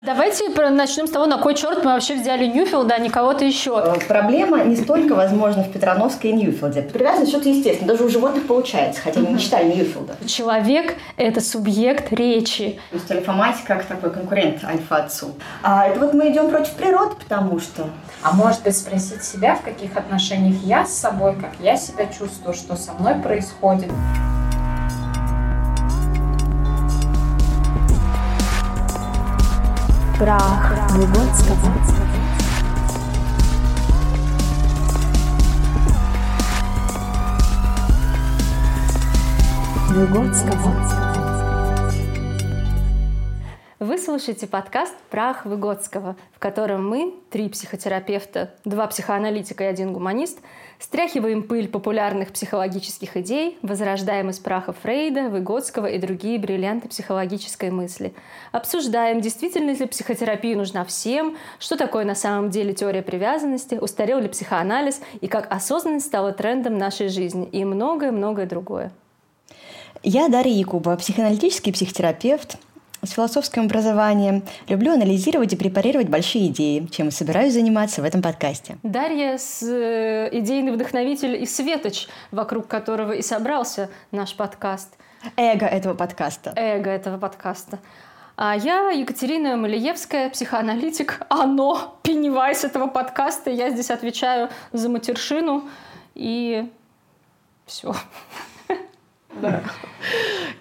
Давайте начнем с того, на кой черт мы вообще взяли Ньюфилда, а не кого-то еще. Э, проблема не столько, возможно, в Петрановской и Ньюфилде. Привязанность что-то естественно. Даже у животных получается, хотя они не читали Ньюфилда. Человек – это субъект речи. То есть альфа-мать как такой конкурент альфа-отцу. А это вот мы идем против природы, потому что... А может быть спросить себя, в каких отношениях я с собой, как я себя чувствую, что со мной происходит. Прах Выгодского. Выгодского. Вы слушаете подкаст «Прах Выгодского», в котором мы, три психотерапевта, два психоаналитика и один гуманист, стряхиваем пыль популярных психологических идей, возрождаем из праха Фрейда, Выгодского и другие бриллианты психологической мысли. Обсуждаем, действительно ли психотерапия нужна всем, что такое на самом деле теория привязанности, устарел ли психоанализ и как осознанность стала трендом нашей жизни и многое-многое другое. Я Дарья Якуба, психоаналитический психотерапевт, с философским образованием, люблю анализировать и препарировать большие идеи, чем и собираюсь заниматься в этом подкасте. Дарья с э, идейный вдохновитель и светоч, вокруг которого и собрался наш подкаст. Эго этого подкаста. Эго этого подкаста. А я Екатерина Малиевская, психоаналитик, оно, пеннивайс этого подкаста. Я здесь отвечаю за матершину и все. Да.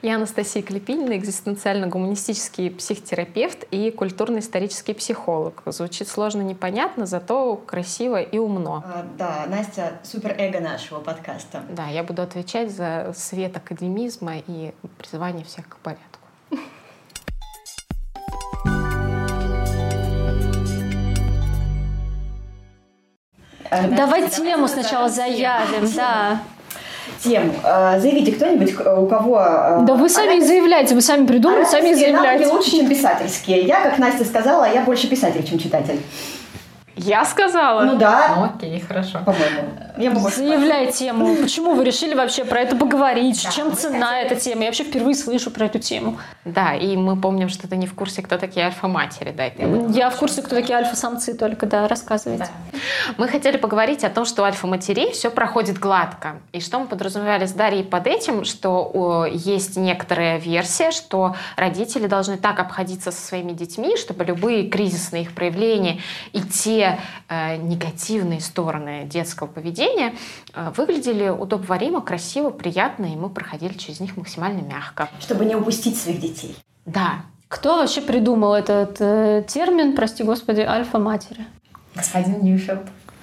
Я Анастасия Клепинина, экзистенциально-гуманистический психотерапевт и культурно-исторический психолог. Звучит сложно непонятно, зато красиво и умно. А, да, Настя суперэго нашего подкаста. Да, я буду отвечать за свет академизма и призывание всех к порядку. Давай тему сначала заявим, да тем. Э, заявите кто-нибудь, у кого... Э, да вы сами заявляете, вы сами придумали, сами заявляете. не лучше, чем писательские. Я, как Настя сказала, я больше писатель, чем читатель. Я сказала? Ну да. Ну, окей, хорошо. По-моему. Я могу Заявляй тему. Почему вы решили вообще про это поговорить? Да, Чем цена эта тема? Я вообще впервые слышу про эту тему. Да, и мы помним, что ты не в курсе, кто такие альфа-матери. Да, Я в курсе, кто такие альфа-самцы только, да, рассказывайте. Да. Мы хотели поговорить о том, что у альфа-матерей все проходит гладко. И что мы подразумевали с Дарьей под этим, что есть некоторая версия, что родители должны так обходиться со своими детьми, чтобы любые кризисные их проявления и те э, негативные стороны детского поведения э, выглядели удобоваримо, красиво, приятно, и мы проходили через них максимально мягко. Чтобы не упустить своих детей. Да. Кто вообще придумал этот э, термин, прости господи, альфа-матери? Господин Ньюфилд.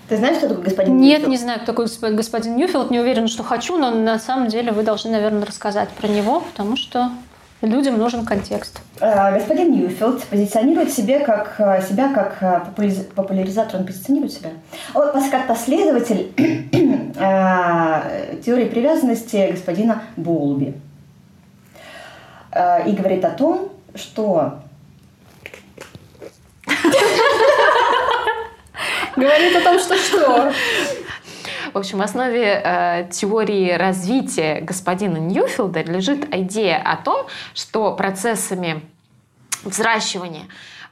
Ты знаешь, что такое господин Нет, Ньюфилд? не знаю, кто такой господин Ньюфилд. Не уверена, что хочу, но на самом деле вы должны, наверное, рассказать про него, потому что Людям нужен контекст. Э, господин Ньюфилд позиционирует себе как, э, себя как э, популяризатор, он позиционирует себя вот, как последователь теории привязанности господина Болби. И говорит о том, что Говорит о том, что что? В общем, в основе э, теории развития господина Ньюфилда лежит идея о том, что процессами взращивания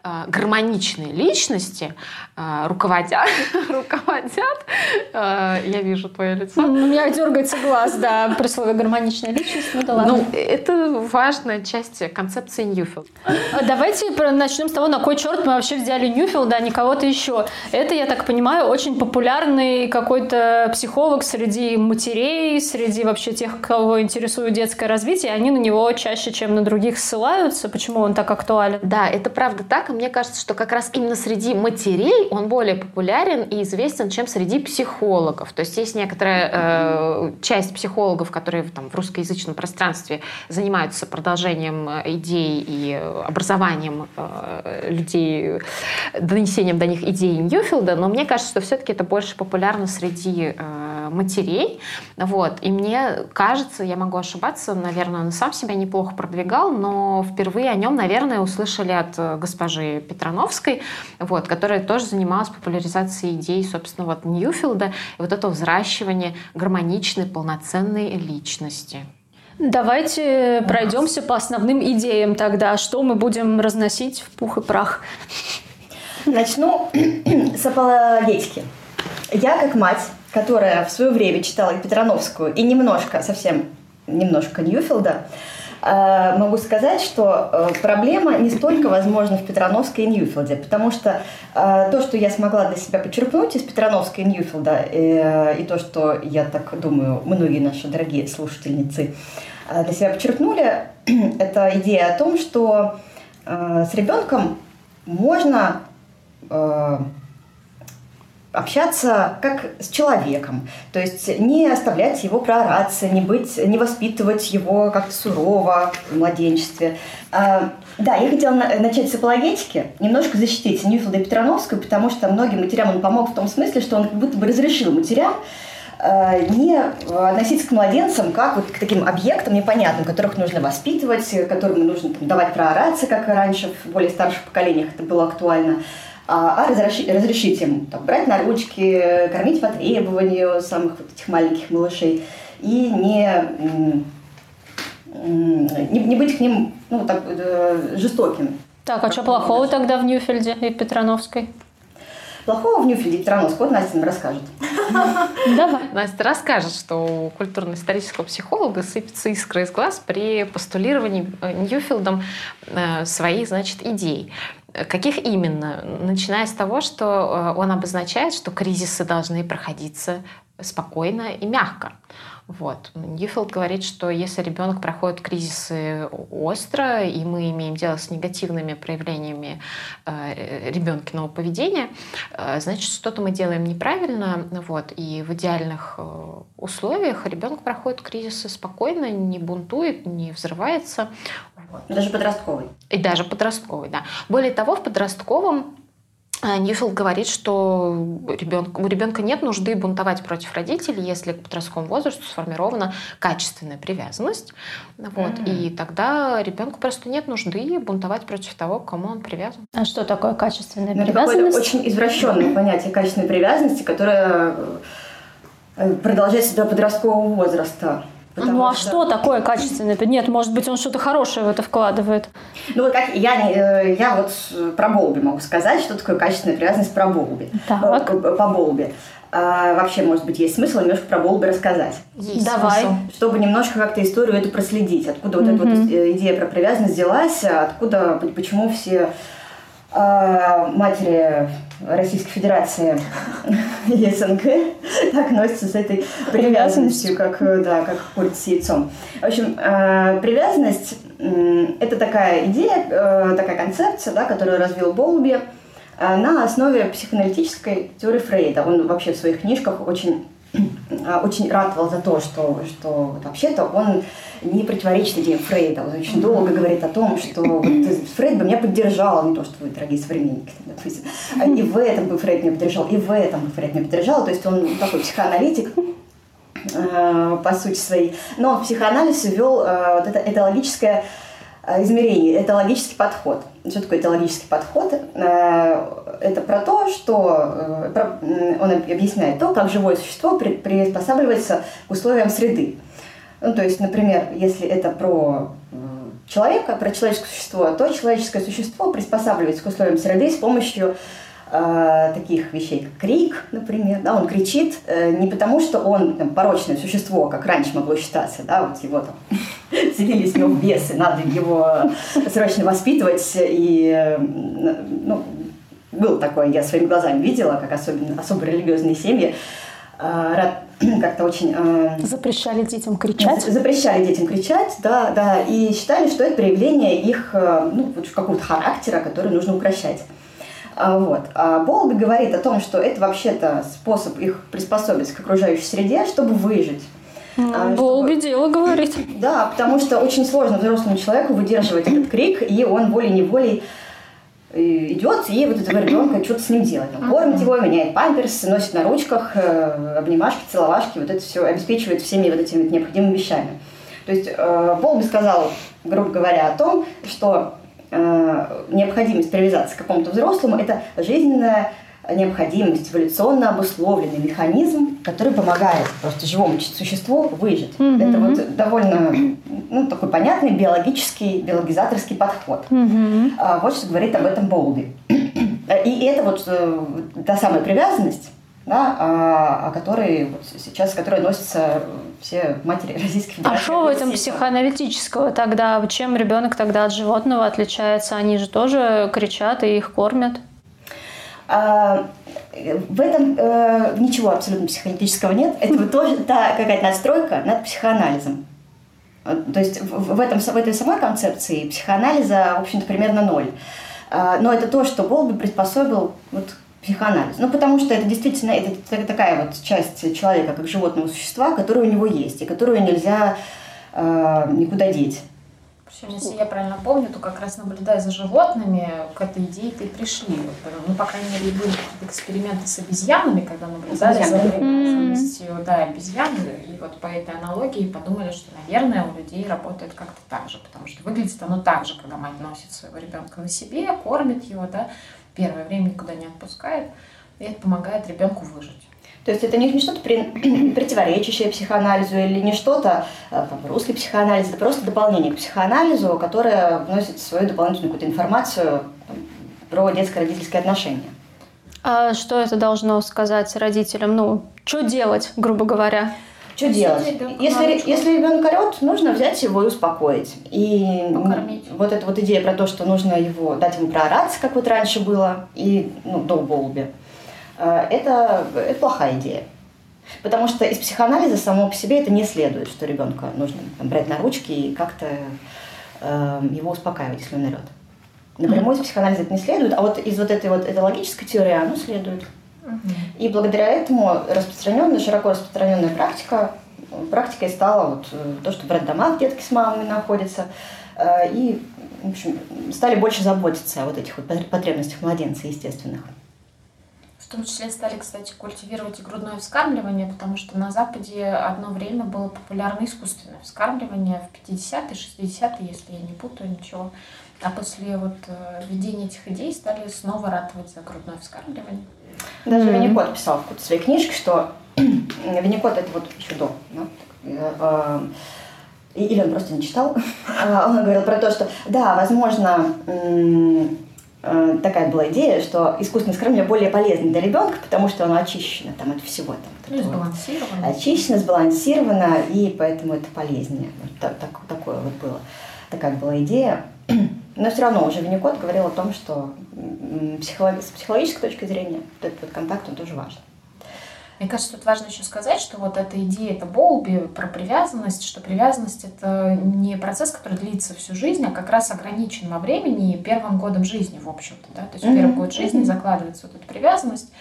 гармоничные личности э, руководят, руководят, э, я вижу твое лицо. У меня дергается глаз, да, при слове гармоничная личность, ну да ладно. Ну, это важная часть концепции Ньюфилд. А давайте начнем с того, на кой черт мы вообще взяли Ньюфилда, а не кого-то еще. Это, я так понимаю, очень популярный какой-то психолог среди матерей, среди вообще тех, кого интересует детское развитие, они на него чаще, чем на других ссылаются. Почему он так актуален? Да, это правда так мне кажется, что как раз именно среди матерей он более популярен и известен, чем среди психологов. То есть есть некоторая э, часть психологов, которые там, в русскоязычном пространстве занимаются продолжением э, идей и образованием э, людей, донесением до них идей Ньюфилда, но мне кажется, что все-таки это больше популярно среди э, матерей. Вот. И мне кажется, я могу ошибаться, наверное, он сам себя неплохо продвигал, но впервые о нем, наверное, услышали от э, госпожи Петрановской, вот, которая тоже занималась популяризацией идей, собственно, вот Ньюфилда и вот этого взращивания гармоничной, полноценной личности. Давайте пройдемся по основным идеям тогда. Что мы будем разносить в пух и прах? Начну с апологетики. Я, как мать, которая в свое время читала Петрановскую и немножко, совсем немножко Ньюфилда, э, могу сказать, что э, проблема не столько, возможно, в Петрановской и Ньюфилде, потому что э, то, что я смогла для себя подчеркнуть из Петрановской и Ньюфилда, и то, что, я так думаю, многие наши дорогие слушательницы для себя подчеркнули, это идея о том, что с ребенком можно общаться как с человеком, то есть не оставлять его проораться, не быть, не воспитывать его как-то сурово в младенчестве. А, да, я хотела на, начать с апологетики, немножко защитить Ньюфилда и Петрановскую, потому что многим матерям он помог в том смысле, что он как будто бы разрешил матерям а, не относиться к младенцам как вот к таким объектам непонятным, которых нужно воспитывать, которым нужно там, давать проораться, как раньше в более старших поколениях это было актуально, а, а разрешить, разрешить им там, брать на ручки, кормить по требованию самых вот этих маленьких малышей и не, не, не быть к ним ну, так, э, жестокими. Так, а что плохого тогда в Ньюфельде и Петрановской? Плохого в Ньюфельде и Петрановской, вот Настя нам расскажет. Давай. Настя расскажет, что у культурно-исторического психолога сыпется искра из глаз при постулировании э, Ньюфилдом э, своих, значит, идей. Каких именно? Начиная с того, что э, он обозначает, что кризисы должны проходиться спокойно и мягко. Вот. Ньюфилд говорит, что если ребенок проходит кризисы остро, и мы имеем дело с негативными проявлениями э, ребенкиного поведения, э, значит, что-то мы делаем неправильно. Вот. И в идеальных э, условиях ребенок проходит кризисы спокойно, не бунтует, не взрывается. Вот. Даже подростковый. И даже подростковый, да. Более того, в подростковом а, Ньюфилд говорит, что ребенка, у ребенка нет нужды бунтовать против родителей, если к подростковому возрасту сформирована качественная привязанность. Вот, mm-hmm. И тогда ребенку просто нет нужды бунтовать против того, к кому он привязан. А что такое качественная ну, привязанность? Это очень извращенное понятие качественной привязанности, которое э, продолжается до подросткового возраста. Потому ну а что... что такое качественное? Нет, может быть, он что-то хорошее в это вкладывает. Ну вот как я, э, я вот про Болби могу сказать, что такое качественная привязанность про Болби. Так. По, по Болби. А, вообще, может быть, есть смысл немножко про Болби рассказать. Есть Давай. Смысл. Чтобы немножко как-то историю эту проследить. Откуда mm-hmm. вот эта вот э, идея про привязанность взялась, откуда, почему все а, матери Российской Федерации и СНГ так носятся с этой привязанностью, как, да, как курица с яйцом. В общем, а, привязанность – это такая идея, э, такая концепция, да, которую развил Болби а, на основе психоаналитической теории Фрейда. Он вообще в своих книжках очень очень ратовал за то, что, что вообще-то он не противоречит идеям Фрейда. Он очень долго говорит о том, что вот Фрейд бы меня поддержал, не то, что вы, дорогие современники, допустим, а и в этом бы Фрейд меня поддержал, и в этом бы Фрейд меня поддержал. То есть он такой психоаналитик, э, по сути своей. Но в психоанализ ввел э, вот это этологическое измерение, этологический подход. Что такое этологический подход? Это про то, что он объясняет то, как живое существо приспосабливается к условиям среды. Ну, то есть, например, если это про человека, про человеческое существо, то человеческое существо приспосабливается к условиям среды с помощью э, таких вещей, как крик, например. Да, он кричит э, не потому, что он там, порочное существо, как раньше могло считаться, да, вот его там селились в него бесы, надо его срочно воспитывать. И, ну, было такое, я своими глазами видела, как особенно особо религиозные семьи э, как-то очень... Э, запрещали детям кричать? Запрещали детям кричать, да, да, и считали, что это проявление их, э, ну, вот какого-то характера, который нужно укращать. А, вот. А Болби говорит о том, что это вообще-то способ их приспособить к окружающей среде, чтобы выжить. Mm, Болби чтобы... дело говорит. Да, потому что очень сложно взрослому человеку выдерживать этот крик, и он волей-неволей идет и вот этого ребенка что-то с ним делает. Он кормит его, меняет памперс, носит на ручках, э, обнимашки, целовашки, вот это все обеспечивает всеми вот этими необходимыми вещами. То есть э, Болби сказал, грубо говоря, о том, что э, необходимость привязаться к какому-то взрослому – это жизненная необходимость, эволюционно обусловленный механизм, который помогает просто живому существу выжить. Mm-hmm. Это вот довольно ну, такой понятный биологический, биологизаторский подход. Mm-hmm. А, вот что говорит об этом Болби. И это вот э, та самая привязанность, да, о, о которой вот сейчас, которой носятся все матери Федерации. А что в этом психоаналитического тогда? Чем ребенок тогда от животного отличается? Они же тоже кричат и их кормят. А, в этом э, ничего абсолютно психоаналитического нет. Это тоже та какая-то настройка над психоанализом. То есть в, этом, в этой самой концепции психоанализа, в общем-то, примерно ноль. А, но это то, что Болби приспособил вот психоанализ. Ну, потому что это действительно это такая вот часть человека, как животного существа, которая у него есть, и которую нельзя э, никуда деть. Причем, если я правильно помню, то как раз наблюдая за животными, к этой идее и пришли. Ну, по крайней мере, были какие-то эксперименты с обезьянами, когда наблюдали за привязанностью да, обезьян. И вот по этой аналогии подумали, что, наверное, у людей работает как-то так же. Потому что выглядит оно так же, когда мать носит своего ребенка на себе, кормит его, да, первое время никуда не отпускает, и это помогает ребенку выжить. То есть это не, что-то противоречащее психоанализу или не что-то э, там, русский психоанализ, это просто дополнение к психоанализу, которое вносит свою дополнительную какую-то информацию там, про детско-родительские отношения. А что это должно сказать родителям? Ну, что делать, грубо говоря? Что делать? Если, если ребенок орет, нужно взять его и успокоить. И Покормить. вот эта вот идея про то, что нужно его дать ему проораться, как вот раньше было, и ну, до Болби, э, это, это плохая идея. Потому что из психоанализа само по себе это не следует, что ребенка нужно там, брать на ручки и как-то э, его успокаивать, если он орет. Напрямую из психоанализа это не следует, а вот из вот этой вот этой логической теории оно следует. И благодаря этому распространенная, широко распространенная практика, практикой стала вот э, то, что в роддомах детки с мамами находятся, э, и в общем, стали больше заботиться о вот этих вот потребностях младенца естественных. В том числе стали, кстати, культивировать и грудное вскармливание, потому что на Западе одно время было популярно искусственное вскармливание в 50-е, 60-е, если я не путаю ничего. А после вот э, введения этих идей стали снова ратовать за грудное вскармливание. Даже mm-hmm. Винникот писал в какой-то своей книжке, что Винникот это вот еще до. Да? Э, э, или он просто не читал. А, он говорил про то, что да, возможно, э, такая была идея, что искусственное скормление более полезно для ребенка, потому что оно очищено там, от всего. Там, ну, сбалансировано. Очищено, сбалансировано, и поэтому это полезнее. Вот так, так, такое вот было. Такая была идея. Но все равно уже Винникот говорил о том, что с психологической точки зрения этот, этот контакт, он тоже важен. Мне кажется, тут важно еще сказать, что вот эта идея, это Болби про привязанность, что привязанность это не процесс, который длится всю жизнь, а как раз ограничен во времени и первым годом жизни, в общем-то. Да? То есть mm-hmm. первый год жизни закладывается вот эта привязанность,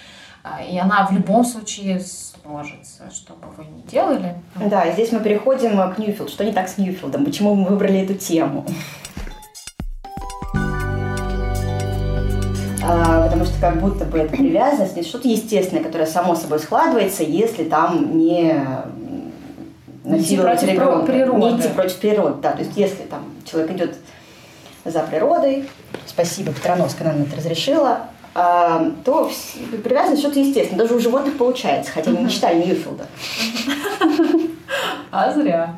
а, и она в любом случае сложится, что бы вы ни делали. Да, здесь мы переходим к Ньюфилд. Что не так с Ньюфилдом? Почему мы выбрали эту тему? А, потому что как будто бы это привязанность, это что-то естественное, которое само собой складывается, если там не насиловать ребенка. Природы. Не идти против природы. Да, то есть если там человек идет за природой, спасибо, Петроновская нам это разрешила, то привязанность что-то естественное. Даже у животных получается, хотя не читали Ньюфилда. А зря.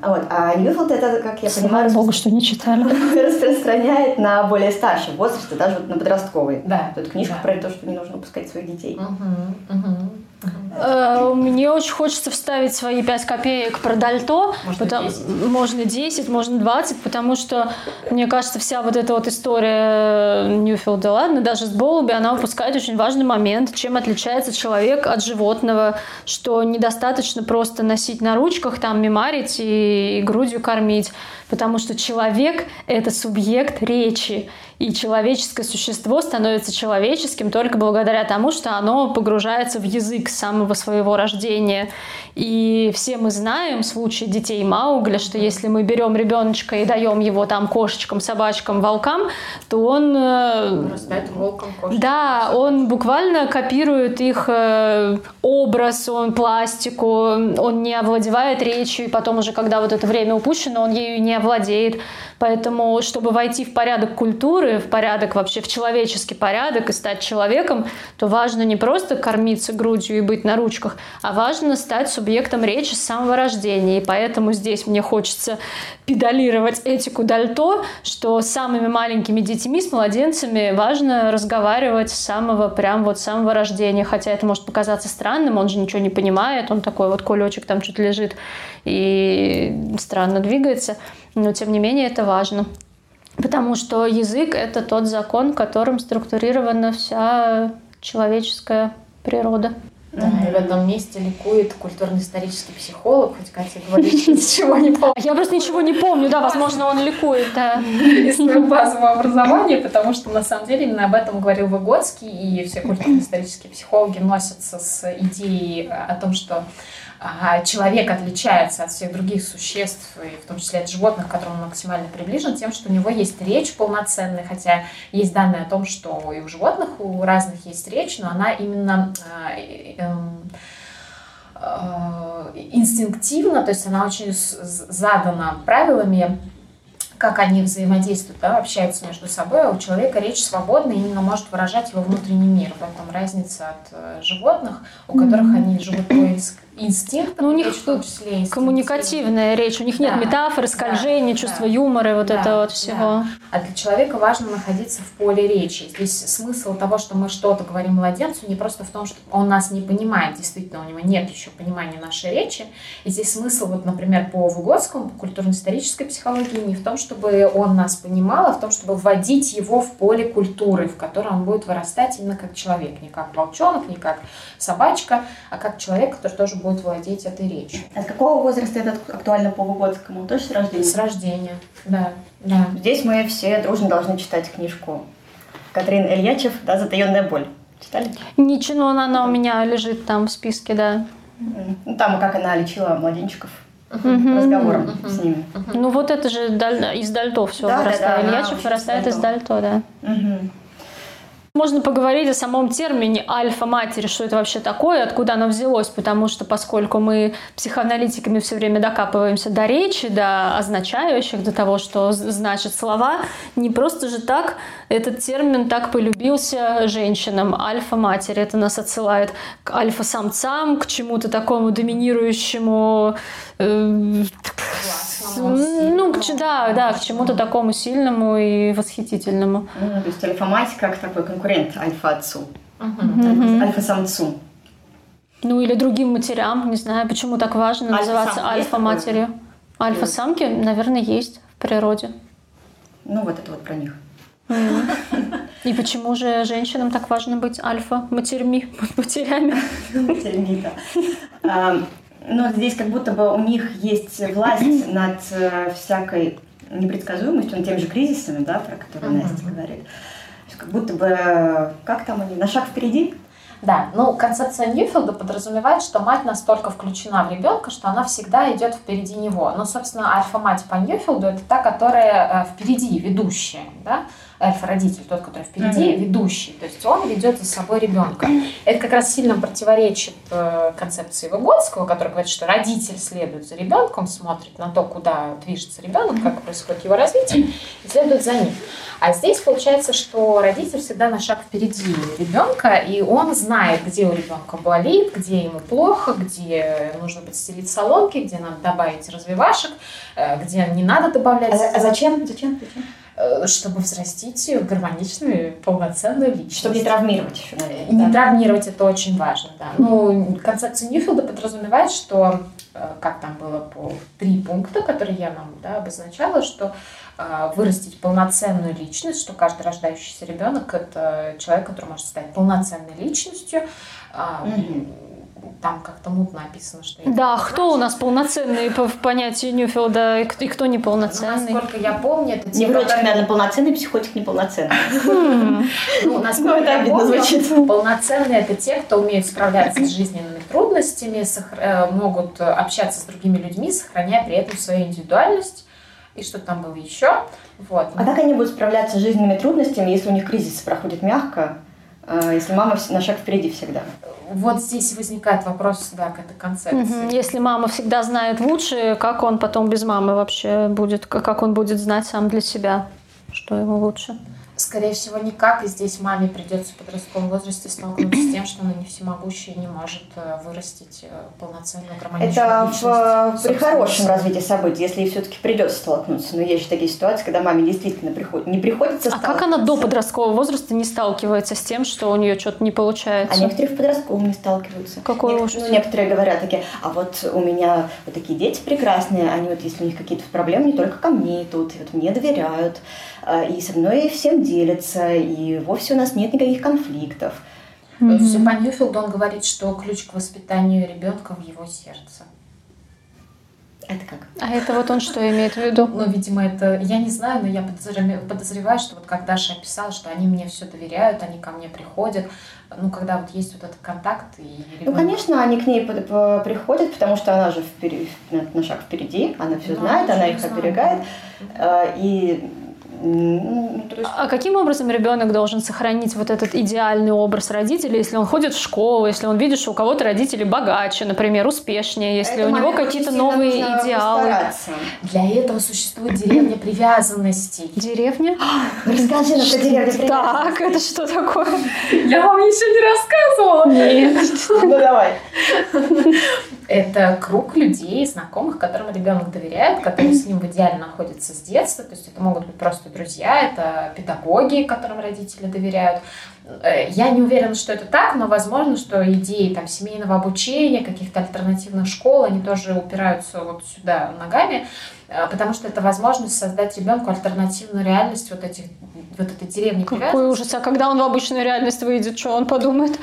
Вот. А Ньюфилд это, как я Слава понимаю, Богу, что не читали. распространяет на более старшем возрасте, даже вот на подростковый. Да. Тут книжка да. про то, что не нужно упускать своих детей. Угу, угу. Э, мне очень хочется вставить свои 5 копеек про Дальто. Можно потому, 10. Можно 10, можно 20, потому что, мне кажется, вся вот эта вот история Ньюфилда, ладно, даже с Болуби, она упускает очень важный момент, чем отличается человек от животного, что недостаточно просто носить на ручках, там, мемарить и, и грудью кормить, потому что человек — это субъект речи. И человеческое существо становится человеческим только благодаря тому, что оно погружается в язык с самого самого своего рождения. И все мы знаем случаи детей Маугля, что если мы берем ребеночка и даем его там кошечкам, собачкам, волкам, то он... э, Растает волком, кошечкам. Да, он буквально копирует их э, образ, он пластику, он не овладевает речью, и потом уже, когда вот это время упущено, он ею не овладеет. Поэтому, чтобы войти в порядок культуры, в порядок вообще, в человеческий порядок и стать человеком, то важно не просто кормиться грудью и быть на ручках, а важно стать субъектом речи с самого рождения. И поэтому здесь мне хочется педалировать этику Дальто, что с самыми маленькими детьми, с младенцами важно разговаривать с самого, прям вот с самого рождения. Хотя это может показаться странным, он же ничего не понимает, он такой вот кулечек там чуть лежит и странно двигается но тем не менее это важно. Потому что язык — это тот закон, которым структурирована вся человеческая природа. Да, и в этом месте ликует культурно-исторический психолог, хоть Катя говорит, что ничего не помню. Я просто ничего не помню, да, возможно, он ликует, да. Из своего базового образования, потому что на самом деле именно об этом говорил Выгодский, и все культурно-исторические психологи носятся с идеей о том, что человек отличается от всех других существ, и в том числе от животных, к которым он максимально приближен, тем, что у него есть речь полноценная, хотя есть данные о том, что и у животных, у разных есть речь, но она именно а, эм, а, инстинктивно, то есть она очень задана правилами как они взаимодействуют, да, общаются между собой, а у человека речь свободна и именно может выражать его внутренний мир. В этом разница от э, животных, у которых mm-hmm. они живут по инстинктам. Ну, у них речь, в том числе коммуникативная речь, у них нет да, метафор, скольжений, да, чувства да, юмора и вот да, это вот всего. Да. А для человека важно находиться в поле речи. Здесь смысл того, что мы что-то говорим младенцу, не просто в том, что он нас не понимает, действительно, у него нет еще понимания нашей речи. И здесь смысл, вот, например, по Выгодскому, по культурно-исторической психологии, не в том, что чтобы он нас понимал, а в том, чтобы вводить его в поле культуры, в котором он будет вырастать именно как человек, не как волчонок, не как собачка, а как человек, который тоже будет владеть этой речью. С какого возраста это актуально по Выгодскому? Тоже с рождения? С рождения, да. да. Здесь мы все дружно должны читать книжку Катрин Ильячев «Да, затаенная боль». Читали? Ничего, она у меня лежит там в списке, да. Ну, там, как она лечила младенчиков угу. разговором угу. с ними. Ну вот это же из Дальто все да, вырастает. Да, да, Ильячев вырастает из Дальто, да. Угу. Можно поговорить о самом термине альфа-матери, что это вообще такое, откуда оно взялось, потому что поскольку мы психоаналитиками все время докапываемся до речи, до означающих, до того, что значат слова, не просто же так этот термин так полюбился женщинам. Альфа-матери, это нас отсылает к альфа-самцам, к чему-то такому доминирующему э, ну, к, да, да, к чему-то такому сильному и восхитительному. Ну, то есть альфа-мать как такой конкурент альфа-отцу, uh-huh. альфа-самцу. Ну, или другим матерям, не знаю, почему так важно альфа называться альфа-матерью. Альфа-самки, наверное, есть в природе. Ну, вот это вот про них. И почему же женщинам так важно быть альфа-матерьми, матерями? Матерьми, да. Но здесь как будто бы у них есть власть над э, всякой непредсказуемостью, над теми же кризисами, да, про которые Настя говорит. Как будто бы, как там они, на шаг впереди? Да, ну концепция Ньюфилда подразумевает, что мать настолько включена в ребенка, что она всегда идет впереди него. Ну, собственно, альфа-мать по Ньюфилду это та, которая э, впереди, ведущая, да альфа-родитель, тот, который впереди, mm-hmm. ведущий. То есть он ведет за собой ребенка. Это как раз сильно противоречит э, концепции Выгодского, который говорит, что родитель следует за ребенком, смотрит на то, куда движется ребенок, как происходит его развитие, и следует за ним. А здесь получается, что родитель всегда на шаг впереди ребенка, и он знает, где у ребенка болит, где ему плохо, где нужно подстелить соломки, где надо добавить развивашек, э, где не надо добавлять. А, а зачем? Зачем? Зачем? Э, чтобы взрастить гармоничную, полноценную личность. Чтобы не травмировать еще, наверное. Не да? травмировать это очень важно, да. Ну, концепция Ньюфилда подразумевает, что, э, как там было по три пункта, которые я нам да, обозначала, что э, вырастить полноценную личность, что каждый рождающийся ребенок это человек, который может стать полноценной личностью, mm-hmm там как-то мутно описано, что... Да, кто у нас полноценный в понятии Ньюфилда и кто не полноценный? Ну, насколько я помню, это те, Невротик, которые- наверное, полноценный, психотик неполноценный. Ну, насколько Ну, это я обидно помню, звучит. полноценные это те, кто умеет справляться с жизненными трудностями, э, могут общаться с другими людьми, сохраняя при этом свою индивидуальность. И что там было еще? Вот. А как они будут справляться с жизненными трудностями, если у них кризис проходит мягко, э, если мама на шаг впереди всегда? Вот здесь возникает вопрос, да, к этой концепции. Мгм. Если мама всегда знает лучше, как он потом без мамы вообще будет, как он будет знать сам для себя, что ему лучше? Скорее всего, никак. И здесь маме придется в подростковом возрасте столкнуться с тем, что она не всемогущая и не может э, вырастить э, полноценную гармоничную Это личность. в, при хорошем развитии событий, если ей все-таки придется столкнуться. Но есть же такие ситуации, когда маме действительно приход- не приходится А как она до подросткового возраста не сталкивается с тем, что у нее что-то не А получается? некоторые в подростковом не сталкиваются. Какой Нек- ну, некоторые говорят такие, а вот у меня вот такие дети прекрасные, они вот если у них какие-то проблемы, не только ко мне идут, и вот мне доверяют, а, и со мной всем делятся, и вовсе у нас нет никаких конфликтов. То есть по Ньюфилду он говорит, что ключ к воспитанию ребенка в его сердце. Это как? А это вот он что имеет в виду? Ну, видимо, это, я не знаю, но я подозреваю, что вот как Даша описала, что они мне все доверяют, они ко мне приходят, ну, когда вот есть вот этот контакт и Ну, конечно, они к ней приходят, потому что она же впери- на, шаг впереди, она все знает, она их знаю. оберегает. а, И ну, то есть А каким образом ребенок должен сохранить вот этот идеальный образ родителей, если он ходит в школу, если он видит, что у кого-то родители богаче, например, успешнее, если это у него какие-то новые идеалы? постараться. Для этого существует деревня привязанностей. Деревня? Расскажи нам про деревню Так, это что такое? Я вам еще не рассказывала. Нет. Ну, давай. Это круг людей, знакомых, которым ребенок доверяет, которые с ним в идеале находятся с детства. То есть это могут быть просто друзья, это педагоги, которым родители доверяют. Э, Я не уверена, что это так, но возможно, что идеи там, семейного обучения, каких-то альтернативных школ, они тоже упираются вот сюда ногами, э, потому что это возможность создать ребенку альтернативную реальность вот, этих, вот этой деревни Какой ужас. А когда он в обычную реальность выйдет, что он подумает?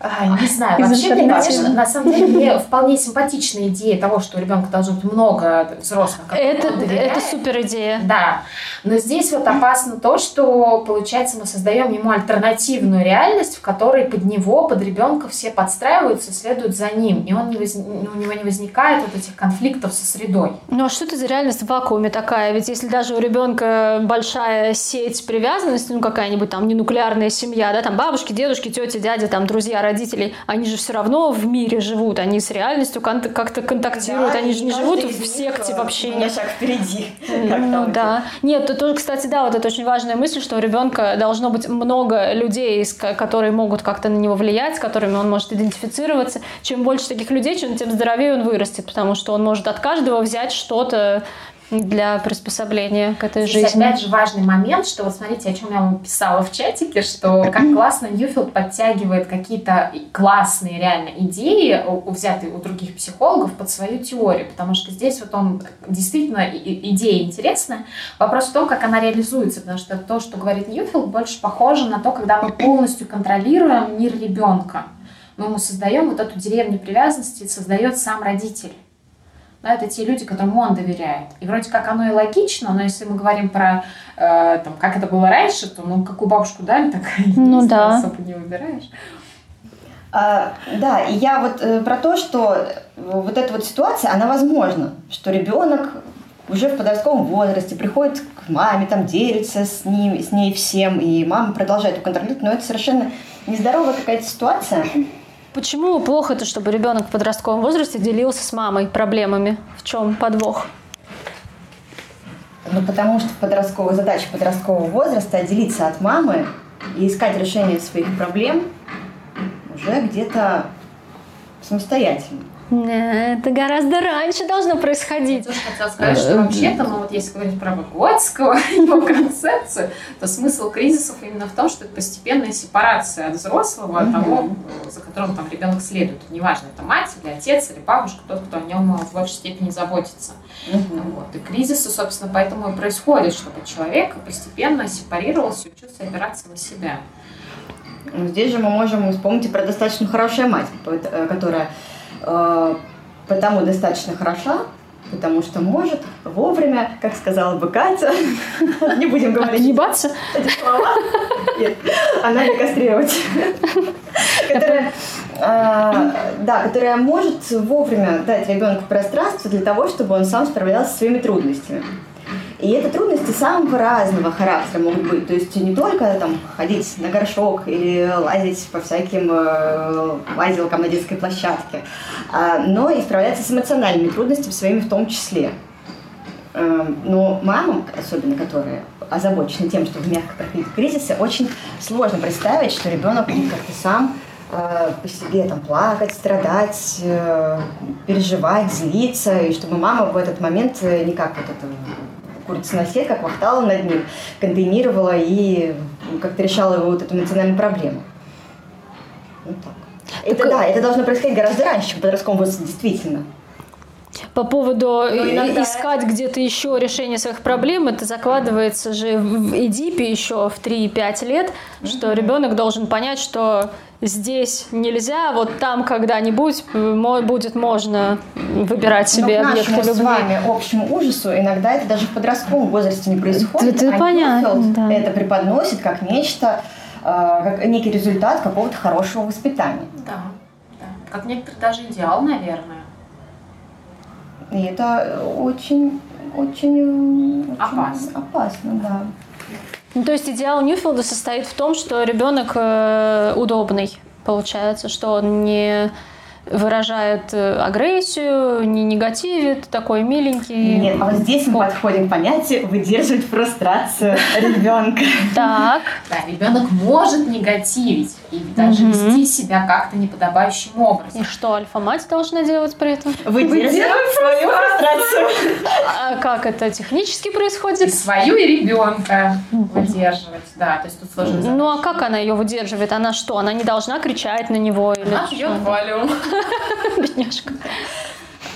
Не знаю, Из вообще, мне, конечно, на самом деле, мне вполне симпатичная идея того, что у ребенка должно быть много взрослых, Это, это супер идея. Да, но здесь вот опасно то, что, получается, мы создаем ему альтернативную реальность, в которой под него, под ребенка все подстраиваются, следуют за ним, и он не воз- у него не возникает вот этих конфликтов со средой. Ну а что это за реальность в вакууме такая? Ведь если даже у ребенка большая сеть привязанности, ну какая-нибудь там ненуклеарная семья, да, там бабушки, дедушки, тети, дяди, там друзья, родители, они же все равно в мире живут, они с реальностью как-то контактируют, Да, они же не живут в секте э, в общении. На шаг впереди. Ну да. Нет, то тоже, кстати, да, вот это очень важная мысль, что у ребенка должно быть много людей, которые могут как-то на него влиять, с которыми он может идентифицироваться. Чем больше таких людей, чем тем здоровее он вырастет, потому что он может от каждого взять что-то для приспособления к этой Здесь жизни. опять же важный момент, что вот смотрите, о чем я вам писала в чатике, что как классно Ньюфилд подтягивает какие-то классные реально идеи, взятые у других психологов, под свою теорию, потому что здесь вот он действительно идея интересная. Вопрос в том, как она реализуется, потому что то, что говорит Ньюфилд, больше похоже на то, когда мы полностью контролируем мир ребенка. Мы ему создаем вот эту деревню привязанности, создает сам родитель. Да, это те люди, которым он доверяет. И вроде как оно и логично, но если мы говорим про э, там, как это было раньше, то ну какую бабушку дали, так и Ну да. особо не выбираешь. А, да, и я вот э, про то, что э, вот эта вот ситуация, она возможна, что ребенок уже в подростковом возрасте приходит к маме, там делится с, ним, с ней всем, и мама продолжает его контролировать, но это совершенно нездоровая какая-то ситуация. Почему плохо это, чтобы ребенок в подростковом возрасте делился с мамой проблемами? В чем подвох? Ну, потому что подростковая задача подросткового возраста отделиться от мамы и искать решение своих проблем уже где-то самостоятельно. Это гораздо раньше должно Я происходить. тоже хотела сказать, что вообще-то, ну вот если говорить про Выгодского, его концепцию, то смысл кризисов именно в том, что это постепенная сепарация от взрослого, от того, за которым там ребенок следует. Неважно, это мать или отец или бабушка, тот, кто о нем в большей степени заботится. Вот. И кризисы, собственно, поэтому и происходят, чтобы человек постепенно сепарировался и учился опираться на себя. Здесь же мы можем вспомнить про достаточно хорошая мать, э, которая э, потому достаточно хороша, потому что может вовремя, как сказала бы Катя, не будем говорить... Отъебаться? Эти слова. Нет, она не кастрировать. Которая, а, да, которая может вовремя дать ребенку пространство для того, чтобы он сам справлялся со своими трудностями. И это трудности самого разного характера могут быть. То есть не только там ходить на горшок или лазить по всяким э, лазилкам на детской площадке, э, но и справляться с эмоциональными трудностями своими в том числе. Э, но мамам, особенно которые озабочены тем, чтобы мягко проходить кризисы, очень сложно представить, что ребенок будет как-то сам э, по себе там плакать, страдать, э, переживать, злиться, и чтобы мама в этот момент никак вот это курица на сеть, как вахтала над ним, контейнировала и как-то решала его вот эту эмоциональную проблему. Вот так. Это так... да, это должно происходить гораздо раньше, в подростковом возрасте, действительно. По поводу иногда... искать где-то еще решение своих проблем, это закладывается же в Эдипе еще в 3-5 лет, mm-hmm. что ребенок должен понять, что здесь нельзя, вот там когда-нибудь будет можно выбирать себе Но объекты любви. с вами общему ужасу иногда это даже в подростковом возрасте не происходит. Это, это а понятно. Да. Это преподносит как нечто, э, как некий результат какого-то хорошего воспитания. Да, да. Как некоторый даже идеал, наверное. И это очень, очень, очень опасно. Опасно, да. Ну, то есть идеал Ньюфилда состоит в том, что ребенок э, удобный, получается, что он не выражает э, агрессию, не негативит, такой миленький. Нет, а вот здесь мы подходим к понятию выдерживать фрустрацию ребенка. Так. Да, ребенок может негативить и даже вести себя как-то неподобающим образом. И что альфа-мать должна делать при этом? Выдерживать свою фрустрацию. А как это технически происходит? И свою, и ребенка выдерживать, да, то есть тут сложно. Ну а как она ее выдерживает? Она что, она не должна кричать на него? Или она пьет валиум. Бедняжка.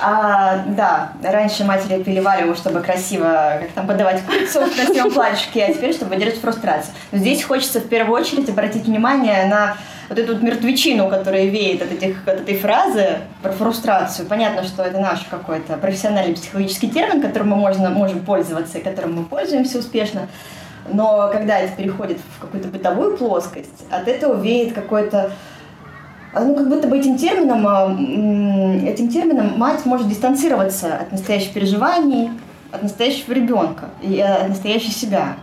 А, да, раньше матери пили валиум, чтобы красиво как там подавать курицу в красивом платьишке, а теперь, чтобы выдержать фрустрацию. Но здесь хочется в первую очередь обратить внимание на вот эту вот мертвечину, которая веет от, этих, от этой фразы про фрустрацию. Понятно, что это наш какой-то профессиональный психологический термин, которым мы можно, можем пользоваться и которым мы пользуемся успешно. Но когда это переходит в какую-то бытовую плоскость, от этого веет какой-то ну, как будто бы этим термином, а, этим термином мать может дистанцироваться от настоящих переживаний, от настоящего ребенка и э, от настоящей себя.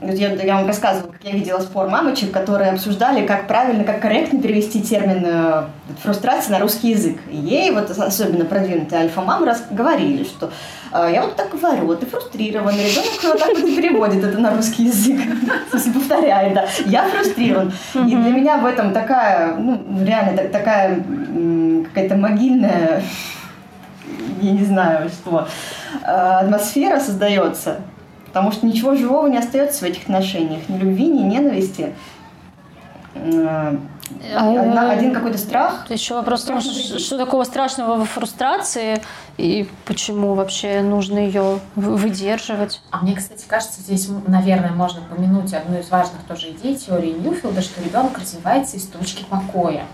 Я, я вам рассказывала, как я видела спор мамочек, которые обсуждали, как правильно, как корректно перевести термин э, фрустрация на русский язык. И ей, вот особенно продвинутые альфа-мамы, говорили, что э, я вот так говорю, вот ты фрустрирован, ребенок вот так вот и переводит это на русский язык. Повторяет, да, я фрустрирован. И для меня в этом такая, ну, реально такая какая-то могильная, я не знаю, что, э, атмосфера создается, Потому что ничего живого не остается в этих отношениях. Ни любви, ни ненависти. Э, одна, один какой-то страх. Еще вопрос в том, что, что такого страшного во фрустрации и почему вообще нужно ее выдерживать. А мне, кстати, кажется, здесь, наверное, можно помянуть одну из важных тоже идей теории Ньюфилда, что ребенок развивается из точки покоя.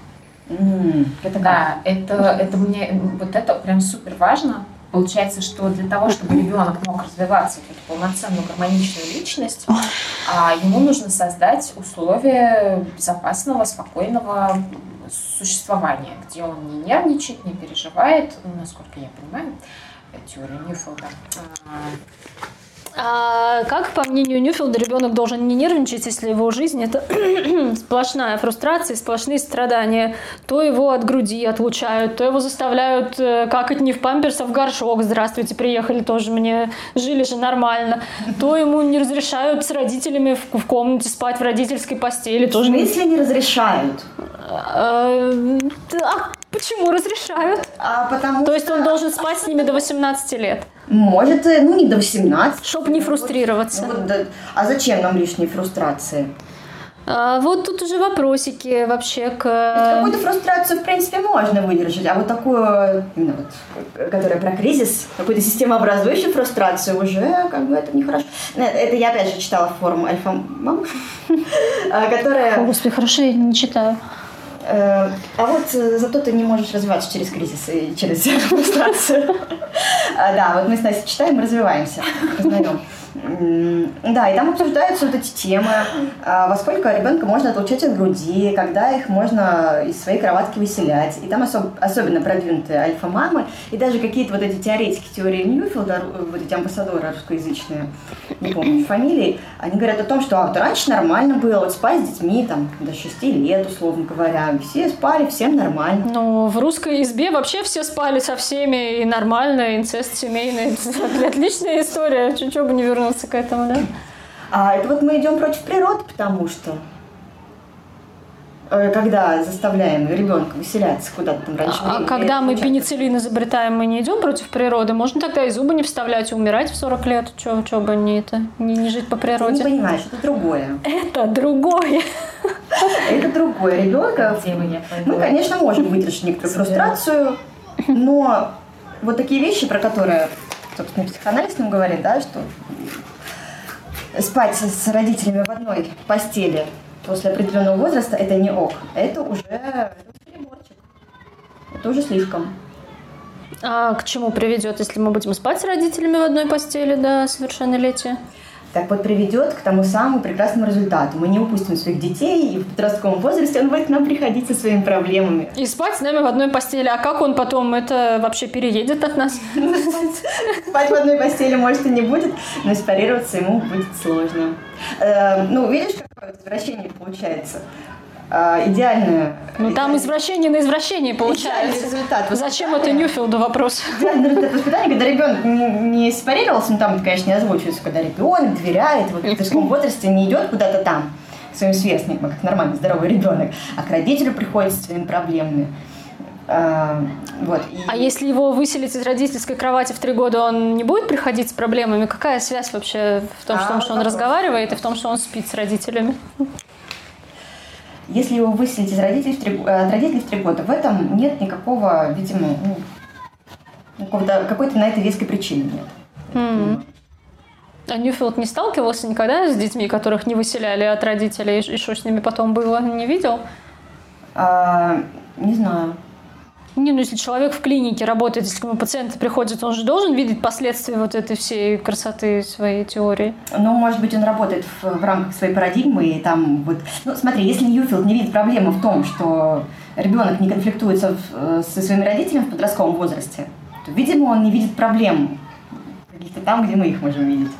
Mm, это да, это, это мне вот это прям супер важно, Получается, что для того, чтобы ребенок мог развиваться как полноценную гармоничную личность, а, ему нужно создать условия безопасного, спокойного существования, где он не нервничает, не переживает, ну, насколько я понимаю, теория Ньюфилда. А как, по мнению Ньюфилда, ребенок должен не нервничать, если его жизнь это сплошная фрустрация, сплошные страдания? То его от груди отлучают, то его заставляют э, какать не в памперс, а в горшок. Здравствуйте, приехали тоже мне, жили же нормально. То ему не разрешают с родителями в, в комнате спать в родительской постели. Тоже... Смысле не разрешают? А, а почему разрешают? А потому То есть он должен спать с ними до 18 лет? Может, э, ну не до 18. Чтобы не фрустрироваться. Ну, вот, да. А зачем нам лишние фрустрации? А вот тут уже вопросики вообще к... Какую-то фрустрацию, в принципе, можно выдержать, а вот такую, именно вот, которая про кризис, какую-то системообразующую фрустрацию уже, как бы, это нехорошо. Это я, опять же, читала форум Альфа-Мам, которая... О, господи, хорошо, я не читаю. Э, а вот э, зато ты не можешь развиваться через кризис и через фрустрацию. А, да, вот мы с Настей читаем развиваемся, познаем. Да, и там обсуждаются вот эти темы, а, во сколько ребенка можно отлучать от груди, когда их можно из своей кроватки выселять. И там особ, особенно продвинутые альфа-мамы, и даже какие-то вот эти теоретики теории Ньюфилда, вот эти амбассадоры русскоязычные, не помню фамилии, они говорят о том, что а, вот раньше нормально было, вот спать с детьми там до 6 лет, условно говоря, все спали, всем нормально. Ну, в русской избе вообще все спали со всеми, и нормально, инцест семейный. Отличная история, чуть-чуть бы не вернулся вернуться к этому, да? А это вот мы идем против природы, потому что э, когда заставляем ребенка выселяться куда-то там раньше а, времени. когда мы пенициллин изобретаем, мы не идем против природы, можно тогда и зубы не вставлять и умирать в 40 лет. Чего бы не это, не, не жить по природе. Ты не понимаешь, это другое. Это другое. Это другое. Ребенка, мы, конечно, можем выдержать некоторую фрустрацию, но вот такие вещи, про которые собственно, психоанализ нам говорит, да, что спать с родителями в одной постели после определенного возраста это не ок. Это уже переборчик. Это уже слишком. А к чему приведет, если мы будем спать с родителями в одной постели до совершеннолетия? Так вот приведет к тому самому прекрасному результату. Мы не упустим своих детей, и в подростковом возрасте он будет к нам приходить со своими проблемами. И спать с нами в одной постели. А как он потом это вообще переедет от нас? Спать в одной постели, может, и не будет, но сепарироваться ему будет сложно. Э, ну, видишь, какое возвращение получается? А, идеальную... Ну там извращение на извращение получается. результат. Зачем это Ньюфилду вопрос? Идеальный результат воспитания, когда ребенок не, сепарировался, ну там, конечно, не озвучивается, когда ребенок доверяет, вот в подростковом возрасте не идет куда-то там, своим сверстникам, как нормальный здоровый ребенок, а к родителю приходит с своими проблемами. А, вот. И... а если его выселить из родительской кровати в три года, он не будет приходить с проблемами? Какая связь вообще в том, а, что он разговаривает, и в том, что он спит с родителями? Если его выселить из родителей в три, от родителей в три года, в этом нет никакого, видимо, ну, какой-то на это веской причины нет. Mm. А Ньюфилд не сталкивался никогда с детьми, которых не выселяли от родителей, и что с ними потом было? Не видел? А, не знаю. Не, ну если человек в клинике работает, если к нему пациенты приходят, он же должен видеть последствия вот этой всей красоты своей теории. Ну, может быть, он работает в, в рамках своей парадигмы, и там вот... Ну, смотри, если Ньюфилд не видит проблемы в том, что ребенок не конфликтует со, со своими родителями в подростковом возрасте, то, видимо, он не видит проблем каких-то там, где мы их можем видеть.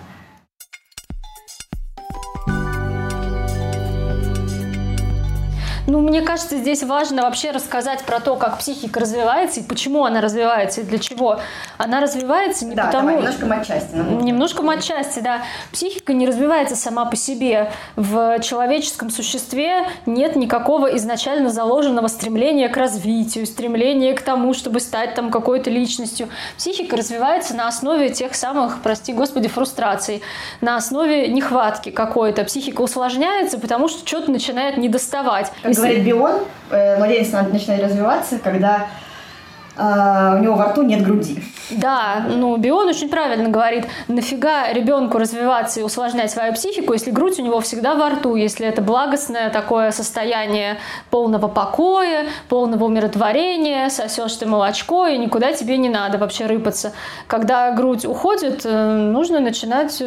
Ну, мне кажется, здесь важно вообще рассказать про то, как психика развивается и почему она развивается и для чего. Она развивается не да, потому... Давай, немножко матчасти. Немножко матчасти, да. Психика не развивается сама по себе. В человеческом существе нет никакого изначально заложенного стремления к развитию, стремления к тому, чтобы стать там какой-то личностью. Психика развивается на основе тех самых, прости господи, фрустраций, на основе нехватки какой-то. Психика усложняется, потому что что-то начинает недоставать. Как говорит Бион, э, младенец начинает развиваться, когда Uh, у него во рту нет груди. Да, ну Бион очень правильно говорит, нафига ребенку развиваться и усложнять свою психику, если грудь у него всегда во рту, если это благостное такое состояние полного покоя, полного умиротворения, сосешь ты молочко и никуда тебе не надо вообще рыпаться. Когда грудь уходит, э, нужно начинать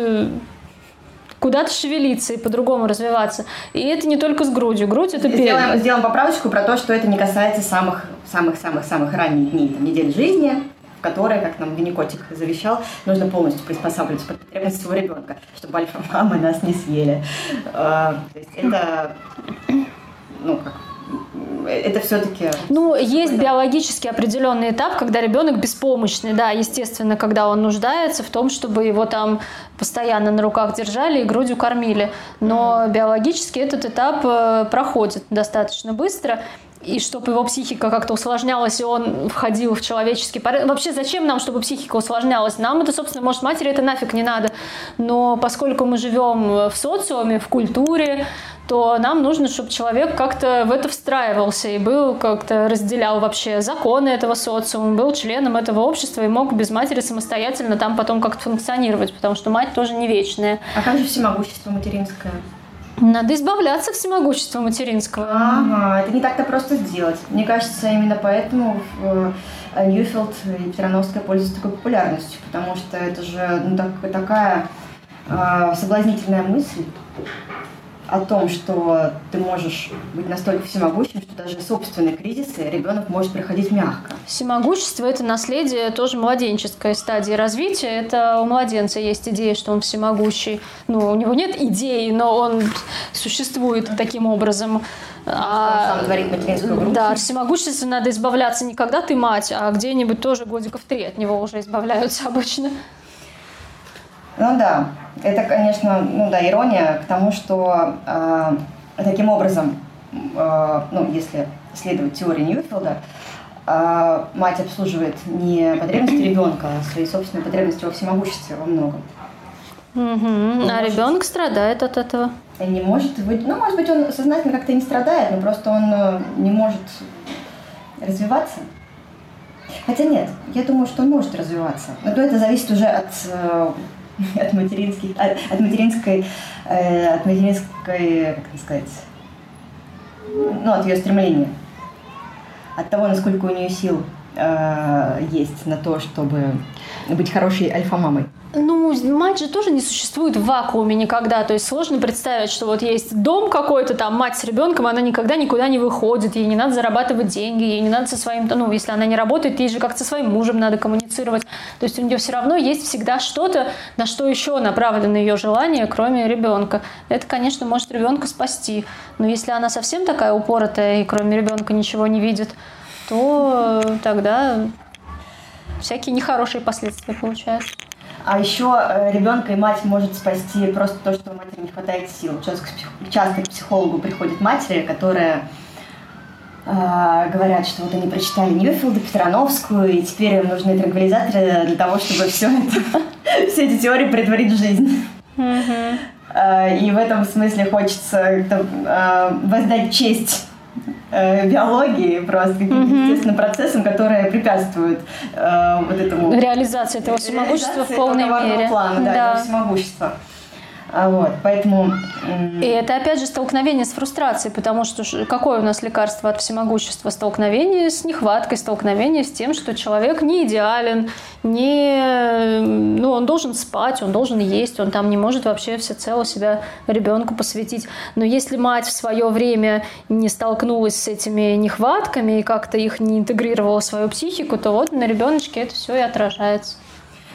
куда-то шевелиться и по-другому развиваться. И это не только с грудью. Грудь это сделаем, сделаем поправочку про то, что это не касается самых самых самых самых ранних дней, там, недель жизни, в которой, как нам Винникотик завещал, нужно полностью приспосабливаться под потребности своего ребенка, чтобы альфа-мамы нас не съели. А, то есть это, ну, как это все-таки... Ну, есть да. биологически определенный этап, когда ребенок беспомощный, да, естественно, когда он нуждается в том, чтобы его там постоянно на руках держали и грудью кормили. Но mm-hmm. биологически этот этап э, проходит достаточно быстро. И чтобы его психика как-то усложнялась, и он входил в человеческий порядок. Вообще, зачем нам, чтобы психика усложнялась? Нам это, собственно, может, матери это нафиг не надо. Но поскольку мы живем в социуме, в культуре, то нам нужно, чтобы человек как-то в это встраивался и был как-то разделял вообще законы этого социума, был членом этого общества и мог без матери самостоятельно там потом как-то функционировать, потому что мать тоже не вечная. А как же всемогущество материнское? Надо избавляться от всемогущества материнского. Ага, это не так-то просто сделать. Мне кажется, именно поэтому э, Ньюфилд и Петрановская пользуются такой популярностью, потому что это же ну, так, такая э, соблазнительная мысль о том, что ты можешь быть настолько всемогущим, что даже собственные кризисы ребенок может проходить мягко. Всемогущество – это наследие тоже младенческой стадии развития. Это у младенца есть идея, что он всемогущий. Ну, у него нет идеи, но он существует таким образом. А, сам. Да, всемогущество надо избавляться не когда ты мать, а где-нибудь тоже годиков три от него уже избавляются обычно. Ну да, это, конечно, ну да, ирония к тому, что э, таким образом, э, ну, если следовать теории Ньюфилда, э, мать обслуживает не потребности ребенка, а свои собственные потребности во всемогуществе во многом. Угу. А ребенок страдает от этого? Не может быть, ну, может быть, он сознательно как-то не страдает, но просто он э, не может развиваться. Хотя нет, я думаю, что он может развиваться. Но то это зависит уже от э, от материнских, от, от материнской, э, от материнской, как сказать, ну, от ее стремления, от того, насколько у нее сил э, есть на то, чтобы быть хорошей альфа-мамой. Ну, мать же тоже не существует в вакууме никогда. То есть сложно представить, что вот есть дом какой-то, там мать с ребенком, она никогда никуда не выходит, ей не надо зарабатывать деньги, ей не надо со своим, ну, если она не работает, ей же как-то со своим мужем надо коммуницировать. То есть у нее все равно есть всегда что-то, на что еще направлено ее желание, кроме ребенка. Это, конечно, может ребенка спасти. Но если она совсем такая упоротая и кроме ребенка ничего не видит, то тогда всякие нехорошие последствия получаются. А еще э, ребенка и мать может спасти просто то, что у матери не хватает сил. Часто к психологу приходят матери, которые э, говорят, что вот они прочитали Ньюфилда, Петрановскую, и теперь им нужны транквилизаторы для того, чтобы все это, все эти теории притворить в жизнь. Э, и в этом смысле хочется э, воздать честь э, биологии, просто каким-то mm-hmm. естественным процессом, которые препятствуют э, вот этому... Реализации этого всемогущества в полной мере. плана, да, да. этого всемогущества. А вот, поэтому... И это, опять же, столкновение с фрустрацией, потому что какое у нас лекарство от всемогущества? Столкновение с нехваткой, столкновение с тем, что человек не идеален, не... Ну, он должен спать, он должен есть, он там не может вообще всецело себя ребенку посвятить. Но если мать в свое время не столкнулась с этими нехватками и как-то их не интегрировала в свою психику, то вот на ребеночке это все и отражается.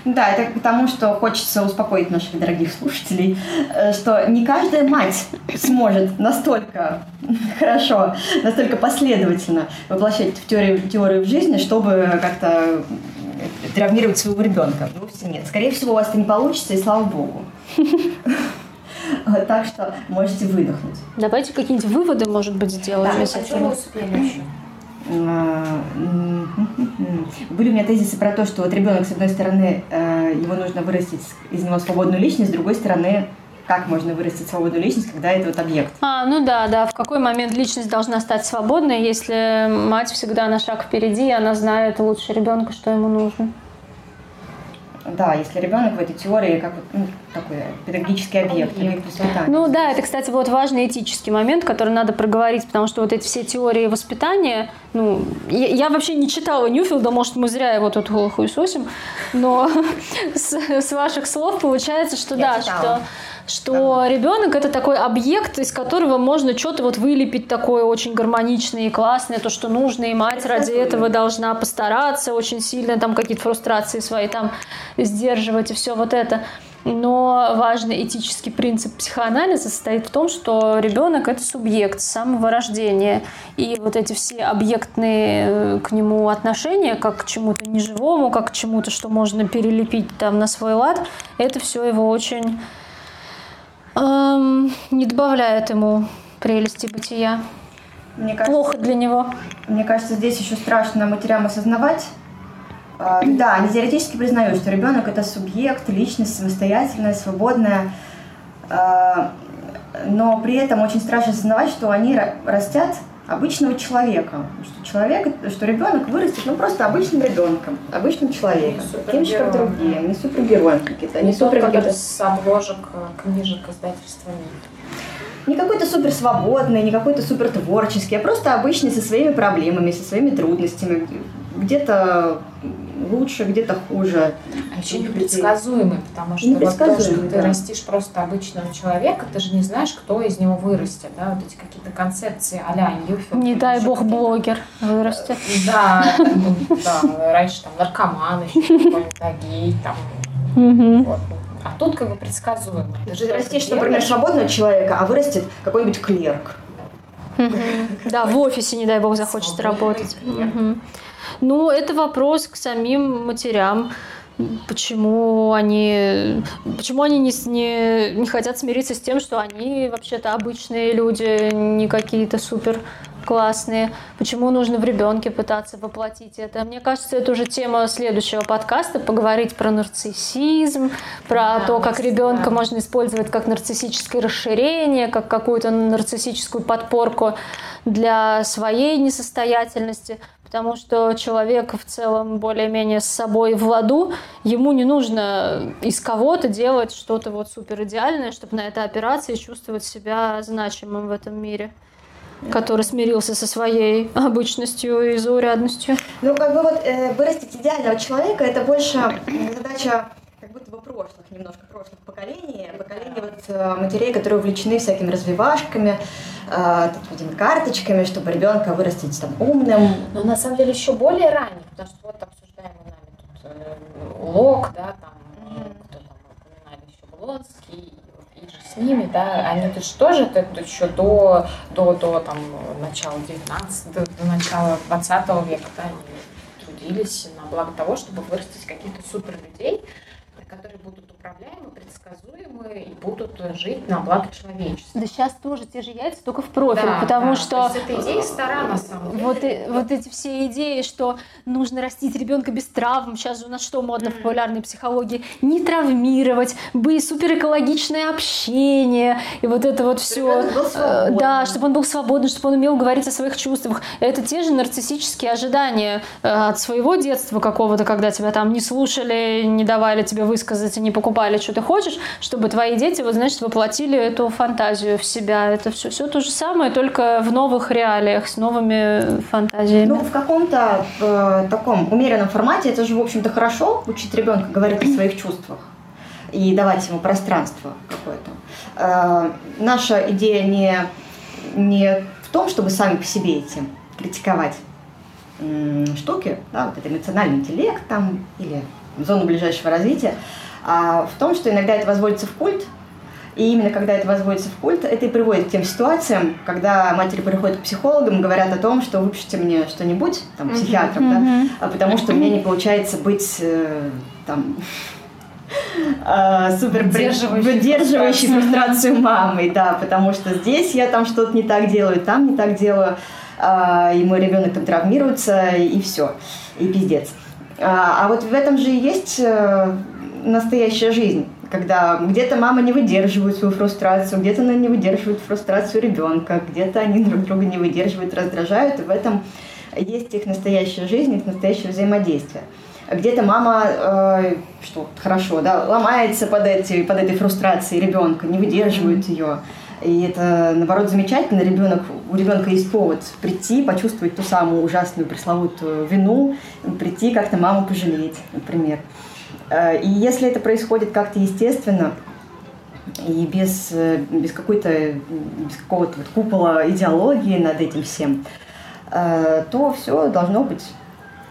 Да, это потому, что хочется успокоить наших дорогих слушателей, э, что не каждая мать сможет настолько хорошо, настолько последовательно воплощать в теорию, теорию в жизни, чтобы как-то травмировать своего ребенка. Вовсе нет. Скорее всего, у вас это не получится, и слава богу. Так что можете выдохнуть. Давайте какие-нибудь выводы, может быть, сделаем да, из этого. А, были у меня тезисы про то, что вот ребенок, с одной стороны, э, его нужно вырастить из него свободную личность, с другой стороны, как можно вырастить свободную личность, когда это вот объект. А, ну да, да, в какой момент личность должна стать свободной, если мать всегда на шаг впереди, и она знает лучше ребенка, что ему нужно. Да, если ребенок в этой теории как ну, такой педагогический объект, объект воспитания. Ну да, это, кстати, вот важный этический момент, который надо проговорить, потому что вот эти все теории воспитания, ну, я, я вообще не читала Ньюфилда, может, мы зря его тут хуесосим, но с, с ваших слов получается, что я да, читала. что что ребенок это такой объект, из которого можно что-то вот вылепить такое очень гармоничное и классное, то, что нужно, и мать ради этого должна постараться очень сильно, там какие-то фрустрации свои там сдерживать и все вот это. Но важный этический принцип психоанализа состоит в том, что ребенок это субъект с самого рождения. И вот эти все объектные э, к нему отношения, как к чему-то неживому, как к чему-то, что можно перелепить там на свой лад, это все его очень эм, не добавляет ему прелести бытия. мне кажется, плохо для него. Мне кажется, здесь еще страшно матерям осознавать. А, да, они теоретически признают, что ребенок это субъект, личность самостоятельная, свободная. А, но при этом очень страшно осознавать, что они растят обычного человека. Что человек, что ребенок вырастет, ну просто обычным ребенком, обычным человеком, таким же, как другие, не супергероем какие-то, не супер какие-то с обложек э, книжек издательства не какой-то супер свободный, не какой-то супер творческий, а просто обычный со своими проблемами, со своими трудностями. Где-то лучше, где-то хуже. Еще непредсказуемый, потому что вот то, что да. ты растишь просто обычного человека, ты же не знаешь, кто из него вырастет, да, вот эти какие-то концепции а-ля Не дай бог блогер вырастет. Да, да, раньше там наркоман еще какой-нибудь, гей, там, вот. А тут как бы предсказуемо. Ты же растишь, например, свободного человека, а вырастет какой-нибудь клерк. Да, в офисе, не дай бог, захочет работать. Ну, это вопрос к самим матерям. Почему они, почему они не, не, не хотят смириться с тем, что они вообще-то обычные люди, не какие-то супер классные. Почему нужно в ребенке пытаться воплотить это? Мне кажется, это уже тема следующего подкаста, поговорить про нарциссизм, про да, то, как ребенка да. можно использовать как нарциссическое расширение, как какую-то нарциссическую подпорку для своей несостоятельности потому что человек в целом более-менее с собой в ладу, ему не нужно из кого-то делать что-то вот супер идеальное, чтобы на этой операции чувствовать себя значимым в этом мире который смирился со своей обычностью и заурядностью. Ну, как бы вот э, вырастить идеального человека, это больше задача как будто бы прошлых, немножко прошлых поколений, поколений вот э, матерей, которые увлечены всякими развивашками, такими карточками, чтобы ребенка вырастить там умным. Но на самом деле еще более ранних, потому что вот обсуждаемый нами тут э, Лок, да, там, кто там упоминали еще Блонский, и же с ними, да, они то же тоже это еще до, до, до там, начала 19 до, до начала 20 века, да, они трудились на благо того, чтобы вырастить каких-то супер людей, управляемы, предсказуемы и будут жить на благо человечества. Да сейчас тоже те же яйца, только в профиль, да, потому да. что... То есть эта идея стара на самом деле. Вот, и, вот эти все идеи, что нужно растить ребенка без травм, сейчас же у нас что модно в популярной психологии, не травмировать, бы суперэкологичное общение, и вот это вот все. Э, да, чтобы он был свободен, чтобы он умел говорить о своих чувствах. Это те же нарциссические ожидания э, от своего детства какого-то, когда тебя там не слушали, не давали тебе высказать высказать и не покупали, что ты хочешь, чтобы твои дети, вот, значит, воплотили эту фантазию в себя. Это все, все то же самое, только в новых реалиях, с новыми фантазиями. Ну, в каком-то э, таком умеренном формате это же, в общем-то, хорошо учить ребенка говорить о своих чувствах и давать ему пространство какое-то. Э, наша идея не, не в том, чтобы сами по себе идти, критиковать штуки, да, вот это эмоциональный интеллект там, или зону ближайшего развития, а в том, что иногда это возводится в культ, и именно когда это возводится в культ, это и приводит к тем ситуациям, когда матери приходят к психологам и говорят о том, что выпишите мне что-нибудь, там, психиатром, mm-hmm. да, а потому что мне не получается быть э, там супер выдерживающей, выдерживающей фрустрацию мамой, да, потому что здесь я там что-то не так делаю, там не так делаю, и мой ребенок там травмируется, и все, и пиздец. А, а вот в этом же и есть э, настоящая жизнь, когда где-то мама не выдерживает свою фрустрацию, где-то она не выдерживает фрустрацию ребенка, где-то они друг друга не выдерживают, раздражают, и в этом есть их настоящая жизнь, их настоящее взаимодействие. Где-то мама, э, что хорошо, да, ломается под, эти, под этой фрустрацией ребенка, не выдерживает ее. И это, наоборот, замечательно. Ребенок, у ребенка есть повод прийти, почувствовать ту самую ужасную пресловутую вину, прийти как-то маму пожалеть, например. Э, и если это происходит как-то естественно, и без, без какой-то, без какого-то вот купола идеологии над этим всем, э, то все должно быть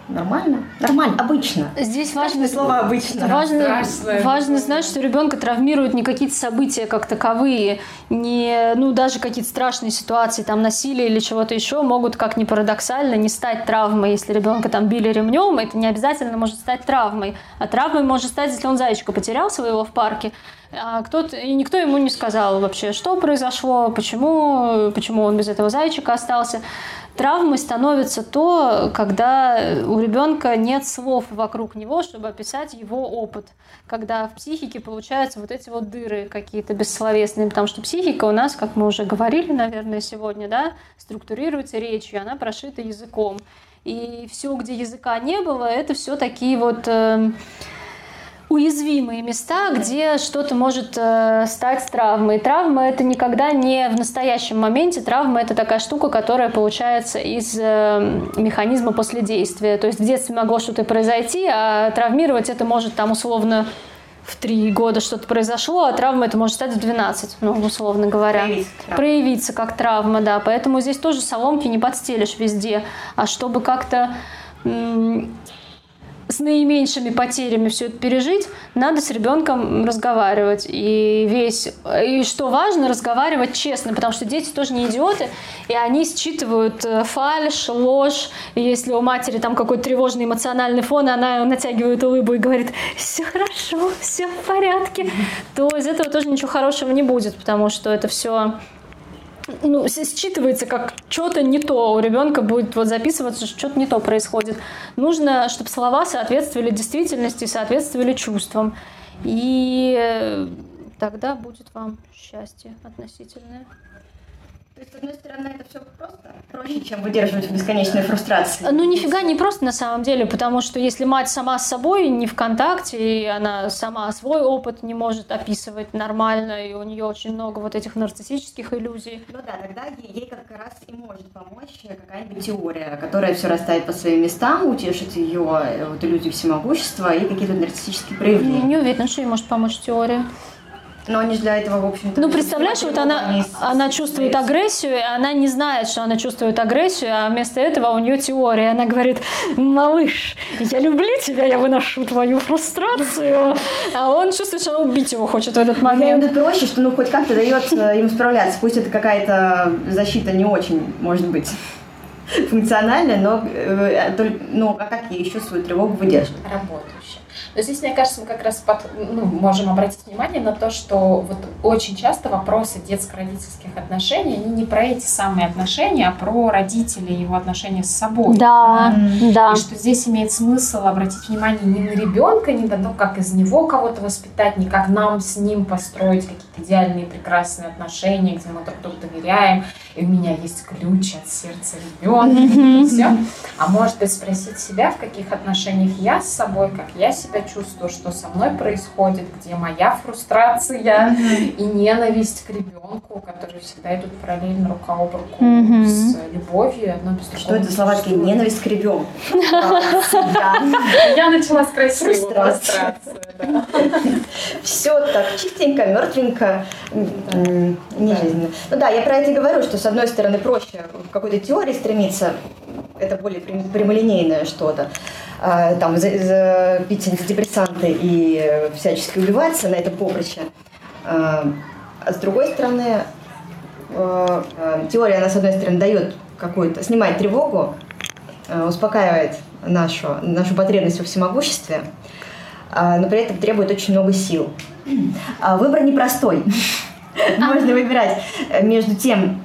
Нормально? Нормально, обычно. Здесь важно слово обычно. Важно, важно знать, что ребенка травмируют не какие-то события как таковые, не, ну, даже какие-то страшные ситуации, там, насилие или чего-то еще могут, как ни парадоксально, не стать травмой. Если ребенка там били ремнем, это не обязательно может стать травмой. А травмой может стать, если он зайчика потерял своего в парке, а кто-то, и никто ему не сказал вообще, что произошло, почему, почему он без этого зайчика остался. Травмой становится то, когда у ребенка нет слов вокруг него, чтобы описать его опыт. Когда в психике получаются вот эти вот дыры какие-то бессловесные, потому что психика у нас, как мы уже говорили, наверное, сегодня, да, структурируется речью, она прошита языком. И все, где языка не было, это все такие вот э, уязвимые места, где что-то может э, стать травмой. Травма это никогда не в настоящем моменте. Травма это такая штука, которая получается из э, механизма последействия. То есть в детстве могло что-то произойти, а травмировать это может там условно в три года что-то произошло, а травма это может стать в 12, ну, условно говоря. Проявиться, Проявиться как травма, да. Поэтому здесь тоже соломки не подстелишь везде. А чтобы как-то с наименьшими потерями все это пережить, надо с ребенком разговаривать. И весь, и что важно, разговаривать честно, потому что дети тоже не идиоты, и они считывают э, фальш, ложь. И если у матери там какой-то тревожный эмоциональный фон, и она натягивает улыбку и говорит, все хорошо, все в порядке, то из этого тоже ничего хорошего не будет, потому что это все ну, считывается как что-то не то. У ребенка будет вот записываться, что что-то не то происходит. Нужно, чтобы слова соответствовали действительности, соответствовали чувствам. И э, тогда будет вам счастье относительное. То есть, с одной стороны, это все просто проще, чем выдерживать бесконечные фрустрации. Ну, нифига не просто на самом деле, потому что если мать сама с собой не в контакте, и она сама свой опыт не может описывать нормально, и у нее очень много вот этих нарциссических иллюзий. Ну да, тогда ей, ей как раз и может помочь какая-нибудь теория, которая все расставит по своим местам, утешит ее вот, иллюзию всемогущества и какие-то нарциссические проявления. Не, не уверена, что ей может помочь теория. Но они же для этого, в общем-то... Ну, представляешь, вот она, она чувствует агрессию, и она не знает, что она чувствует агрессию, а вместо этого у нее теория. Она говорит, малыш, я люблю тебя, я выношу твою фрустрацию. А он чувствует, что она убить его хочет в этот момент. Это проще, что ну хоть как-то дает ему справляться. Пусть это какая-то защита не очень, может быть, функциональная, но, э, ну, а как ей еще свою тревогу выдерживать? Работающая. Но здесь, мне кажется, мы как раз под, ну, можем обратить внимание на то, что вот очень часто вопросы детско-родительских отношений, они не про эти самые отношения, а про родителей и его отношения с собой. Да, mm-hmm. да. И что здесь имеет смысл обратить внимание не на ребенка, не на то, как из него кого-то воспитать, не как нам с ним построить какие-то идеальные прекрасные отношения, где мы друг другу доверяем, и у меня есть ключ от сердца ребенка, mm-hmm. все. А может быть спросить себя, в каких отношениях я с собой, как я себя чувствую, что со мной происходит, где моя фрустрация mm-hmm. и ненависть к ребенку, которые всегда идут параллельно рука об руку mm-hmm. с любовью, одно без Что это слова такие? Ненависть к ребенку. Я начала с красивой фрустрации. Все так чистенько, мертвенько, не жизненно. Ну да, я про это и говорю, что с одной стороны проще в какой-то теории стремиться, это более прямолинейное что-то, а, там, за, за, пить антидепрессанты и всячески убиваться на этом поприще. А, а с другой стороны, а, теория, она, с одной стороны, дает какую-то, снимает тревогу, успокаивает нашу, нашу потребность во всемогуществе, но при этом требует очень много сил. Выбор непростой. Можно выбирать между тем,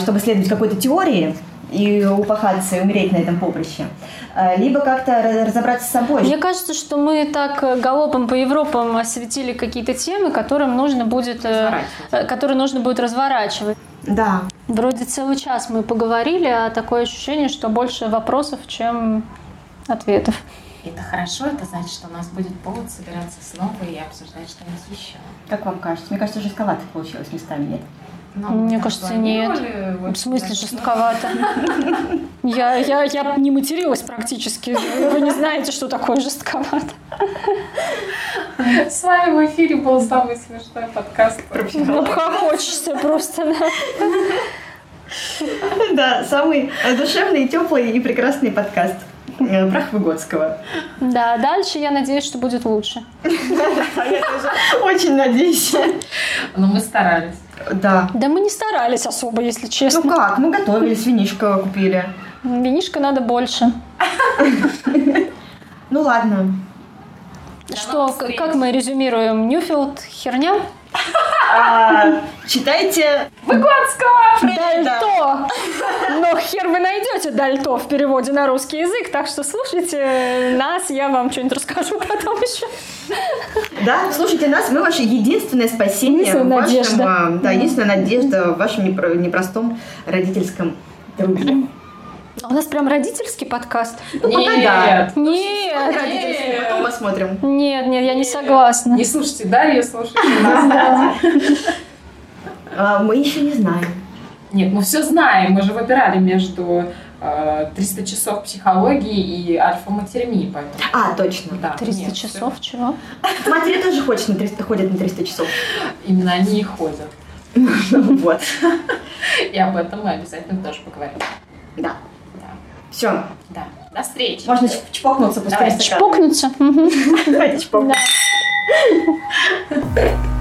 чтобы следовать какой-то теории, и упахаться и умереть на этом поприще. А, либо как-то разобраться с собой. Мне кажется, что мы так э, галопом по Европам осветили какие-то темы, которым нужно будет, э, э, которые нужно будет разворачивать. Да. Вроде целый час мы поговорили, а такое ощущение, что больше вопросов, чем ответов. Это хорошо, это значит, что у нас будет повод собираться снова и обсуждать что-нибудь еще. Как вам кажется? Мне кажется, жестковато получилось местами, нет? Ну, Мне кажется, нет. В смысле жестковато? Я, я, я не материлась практически. Вы не знаете, что такое жестковато. С вами в эфире был самый смешной подкаст. Обхохочешься просто. Да, самый душевный, теплый и прекрасный подкаст. Э, прах Выгодского. Да, дальше я надеюсь, что будет лучше. Я тоже очень надеюсь. Но мы старались. Да. Да мы не старались особо, если Ну честно. как, мы готовились, винишко купили. Винишка надо больше. Ну ладно. Что, как мы резюмируем? Ньюфилд херня? А, читайте Выгодского! Дальто! Но хер вы найдете Дальто в переводе на русский язык, так что слушайте нас, я вам что-нибудь расскажу потом еще. Да, слушайте нас, мы ваше единственное спасение Единственная вашем, надежда. а, да, единственная надежда в вашем непро- непростом родительском труде. А У нас прям родительский подкаст. Ну, пока да. Нет, Родительский, потом посмотрим. нет, нет, я не согласна. Не слушайте Дарью, слушайте нас. А, мы еще не знаем. Нет, мы все знаем. Мы же выбирали между э, 300 часов психологии и альфа-матермии. Поэтому, А, точно. да, 300 нет, часов, чего? Матери тоже хочет на 300, ходят на 300 часов. Именно они и ходят. Вот. И об этом мы обязательно тоже поговорим. Да. Все. Да. До встречи. Можно чпокнуться после Давайте стакана. чпокнуться. Давайте чпокнуться.